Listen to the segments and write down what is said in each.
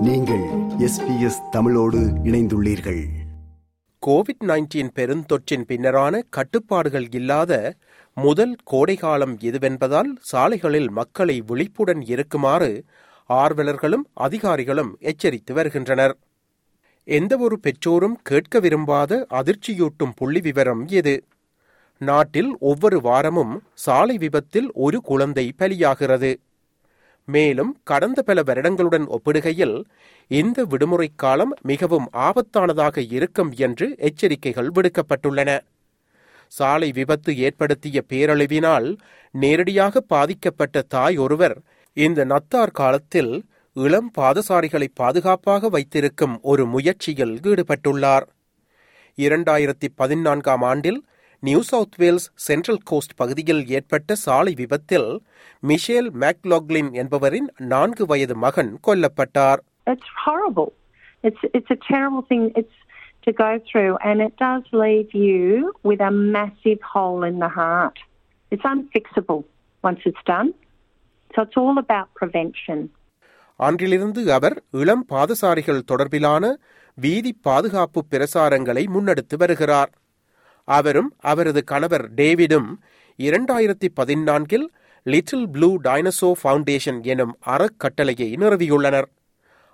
நீங்கள் எஸ்பிஎஸ் தமிழோடு இணைந்துள்ளீர்கள். கோவிட் நைன்டீன் பெருந்தொற்றின் பின்னரான கட்டுப்பாடுகள் இல்லாத முதல் கோடைகாலம் இதுவென்பதால் சாலைகளில் மக்களை விழிப்புடன் இருக்குமாறு ஆர்வலர்களும் அதிகாரிகளும் எச்சரித்து வருகின்றனர். எந்தவொரு பெற்றோரும் கேட்க விரும்பாத அதிர்ச்சியூட்டும் புள்ளி விவரம் இது நாட்டில் ஒவ்வொரு வாரமும் சாலை விபத்தில் ஒரு குழந்தை பலியாகிறது. மேலும் கடந்த பல வருடங்களுடன் ஒப்பிடுகையில் இந்த விடுமுறை காலம் மிகவும் ஆபத்தானதாக இருக்கும் என்று எச்சரிக்கைகள் விடுக்கப்பட்டுள்ளன. சாலை விபத்து ஏற்படுத்திய பேரழிவினால் நேரடியாக பாதிக்கப்பட்ட தாய் ஒருவர் இந்த நத்தார் காலத்தில் இளம் பாதசாரிகளை பாதுகாப்பாக வைத்திருக்கும் ஒரு முயற்சியில் ஈடுபட்டுள்ளார். இரண்டாயிரத்தி பதினான்காம் ஆண்டில் New South Wales Central Coast பகுதியில் ஏற்பட்ட சாலை விபத்தில் மிஷேல் மேக்லாக்லின் என்பவரின் நான்கு வயது மகன் கொல்லப்பட்டார் It's horrible. It's it's a terrible thing. It's to go through, and it does leave you with a massive hole in the heart. It's unfixable once it's done. So it's all about prevention. அன்றிலிருந்து அவர் இளம் பாதசாரிகள் தொடர்பிலான வீதி பாதுகாப்பு பிரசாரங்களை முன்னெடுத்து வருகிறார் அவரும் அவரது கணவர் டேவிடும் இரண்டாயிரத்தி பதினான்கில் லிட்டில் ப்ளூ டைனசோ ஃபவுண்டேஷன் எனும் அறக்கட்டளையை நிறுவியுள்ளனர்.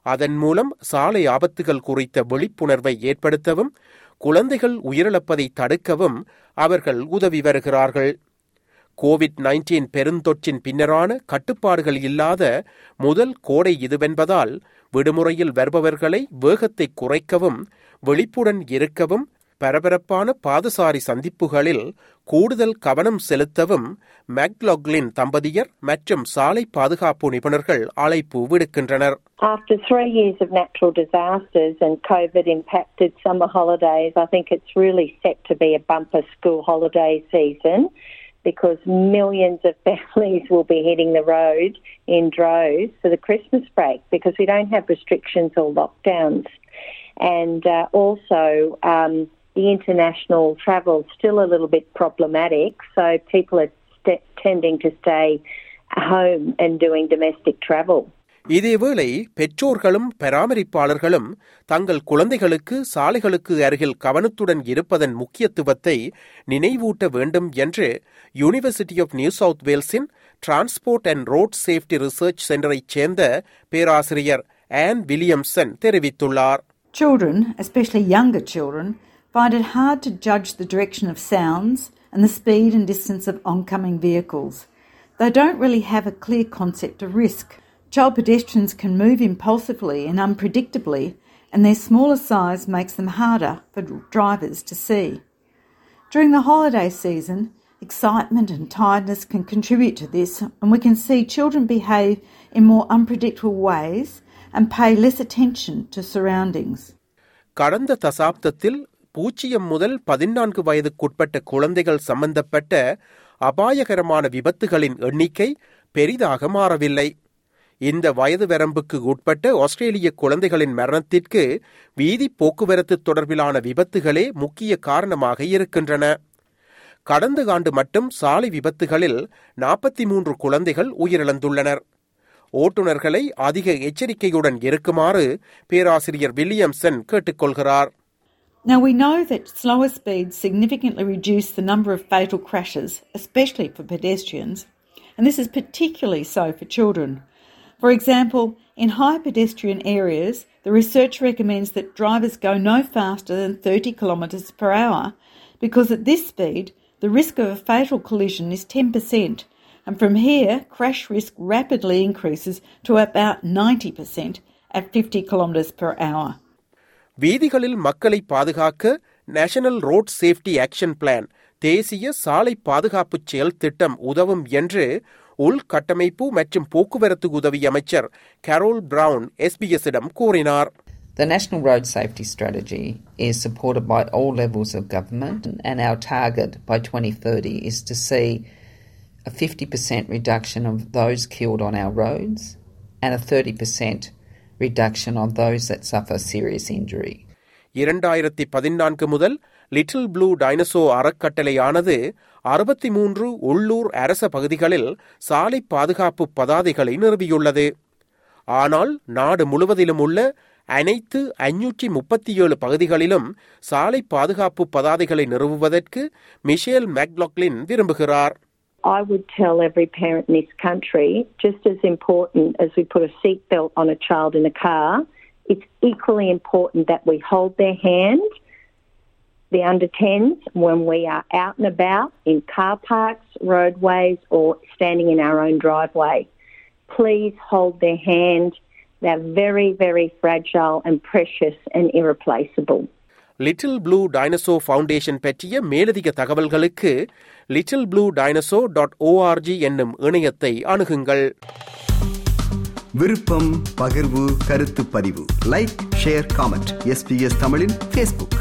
அதன் மூலம் சாலை ஆபத்துகள் குறித்த விழிப்புணர்வை ஏற்படுத்தவும் குழந்தைகள் உயிரிழப்பதை தடுக்கவும் அவர்கள் உதவி வருகிறார்கள். கோவிட் நைன்டீன் பெருந்தொற்றின் பின்னரான கட்டுப்பாடுகள் இல்லாத முதல் கோடை இதுவென்பதால் விடுமுறையில் வருபவர்களை வேகத்தை குறைக்கவும் விழிப்புடன் இருக்கவும் பரபரப்பான பாதசாரி சந்திப்புகளில் கூடுதல் கவனம் செலுத்தவும் மேக்லாக்லின் தம்பதியர் மற்றும் சாலை பாதுகாப்பு நிபுணர்கள் அழைப்பு விடுக்கின்றனர் After three years of natural disasters and COVID impacted summer holidays, I think it's really set to be a bumper school holiday season because millions of families will be hitting the road in droves for the Christmas break because we don't have restrictions or lockdowns. And uh, also, um, the international travel is still a little bit problematic, so people are st- tending to stay home and doing domestic travel. இதேவேளை பெற்றோர்களும் பராமரிப்பாளர்களும் தங்கள் குழந்தைகளுக்கு சாலைகளுக்கு அருகில் கவனத்துடன் இருப்பதன் முக்கியத்துவத்தை நினைவூட்ட வேண்டும் என்று university of New South வேல்ஸின் transport and road safety research சென்டரைச் சேர்ந்த பேராசிரியர் ஆன் வில்லியம்சன் தெரிவித்துள்ளார் Children, especially younger children, find it hard to judge the direction of sounds and the speed and distance of oncoming vehicles. They don't really have a clear concept of risk. Child pedestrians can move impulsively and unpredictably, and their smaller size makes them harder for drivers to see. During the holiday season, excitement and tiredness can contribute to this, and we can see children behave in more unpredictable ways and pay less attention to surroundings. கடந்த தசாப்தத்தில் பூஜ்ஜியம் முதல் பதினான்கு வயதுக்குட்பட்ட குழந்தைகள் சம்பந்தப்பட்ட அபாயகரமான விபத்துகளின் எண்ணிக்கை பெரிதாக மாறவில்லை. இந்த வயது வரம்புக்கு உட்பட்ட ஆஸ்திரேலிய குழந்தைகளின் மரணத்திற்கு வீதி போக்குவரத்து தொடர்பிலான விபத்துகளே முக்கிய காரணமாக இருக்கின்றன. கடந்த ஆண்டு மட்டும் சாலை விபத்துகளில் நாற்பத்தி மூன்று குழந்தைகள் உயிரிழந்துள்ளனர். ஓட்டுநர்களை அதிக எச்சரிக்கையுடன் இருக்குமாறு பேராசிரியர் வில்லியம்சன் கேட்டுக்கொள்கிறார். Now, we know that slower speeds significantly reduce the number of fatal crashes, especially for pedestrians, and this is particularly so for children. For example, in high pedestrian areas, the research recommends that drivers go no faster than 30 kilometres per hour because at this speed, the risk of a fatal collision is 10%, and from here, crash risk rapidly increases to about 90% at 50 kilometres per hour. வீதிகளில் மக்களை பாதுகாக்க national road safety action plan தேசிய சாலை பாதுகாப்பு செயல் திட்டம் உதவும் என்று உள்கட்டமைப்பு மற்றும் போக்குவரத்து உதவி அமைச்சர் கரோல் பிரவுன் எஸ்பிஎஸ்ஸிடம் கூறினார் The National Road Safety Strategy is supported by all levels of government, and our target by 2030 is to see a 50% reduction of those killed on our roads and a 30% reduction of those that suffer serious injury. இரண்டாயிரத்தி பதினான்கு முதல் little blue dinosaur அறக்கட்டளையானது அறுபத்தி மூன்று உள்ளூர் அரச பகுதிகளில் சாலை பாதுகாப்பு பதாதைகளை நிறுவியுள்ளது ஆனால் நாடு முழுவதிலும் உள்ள அனைத்து ஐநூற்றி முப்பத்தி ஏழு பகுதிகளிலும் சாலை பாதுகாப்பு பதாதைகளை நிறுவுவதற்கு மிஷேல் மேக்லாக்லின் விரும்புகிறார் I would tell every parent in this country, just as important as we put a seatbelt on a child in a car, it's equally important that we hold their hand, the under 10s, when we are out and about in car parks, roadways, or standing in our own driveway. Please hold their hand. They're very, very fragile and precious and irreplaceable. Little Blue Dinosaur Foundation பற்றிய மேலதிக தகவல்களுக்கு Little Blue Dinosaur dot O R G என்னும் இணையத்தை அணுகுங்கள். விருப்பம் பகிர்வு கருத்து பதிவு. லைக் ஷேர் காமெண்ட் எஸ்பிஎஸ் தமிழின் ஃபேஸ்புக்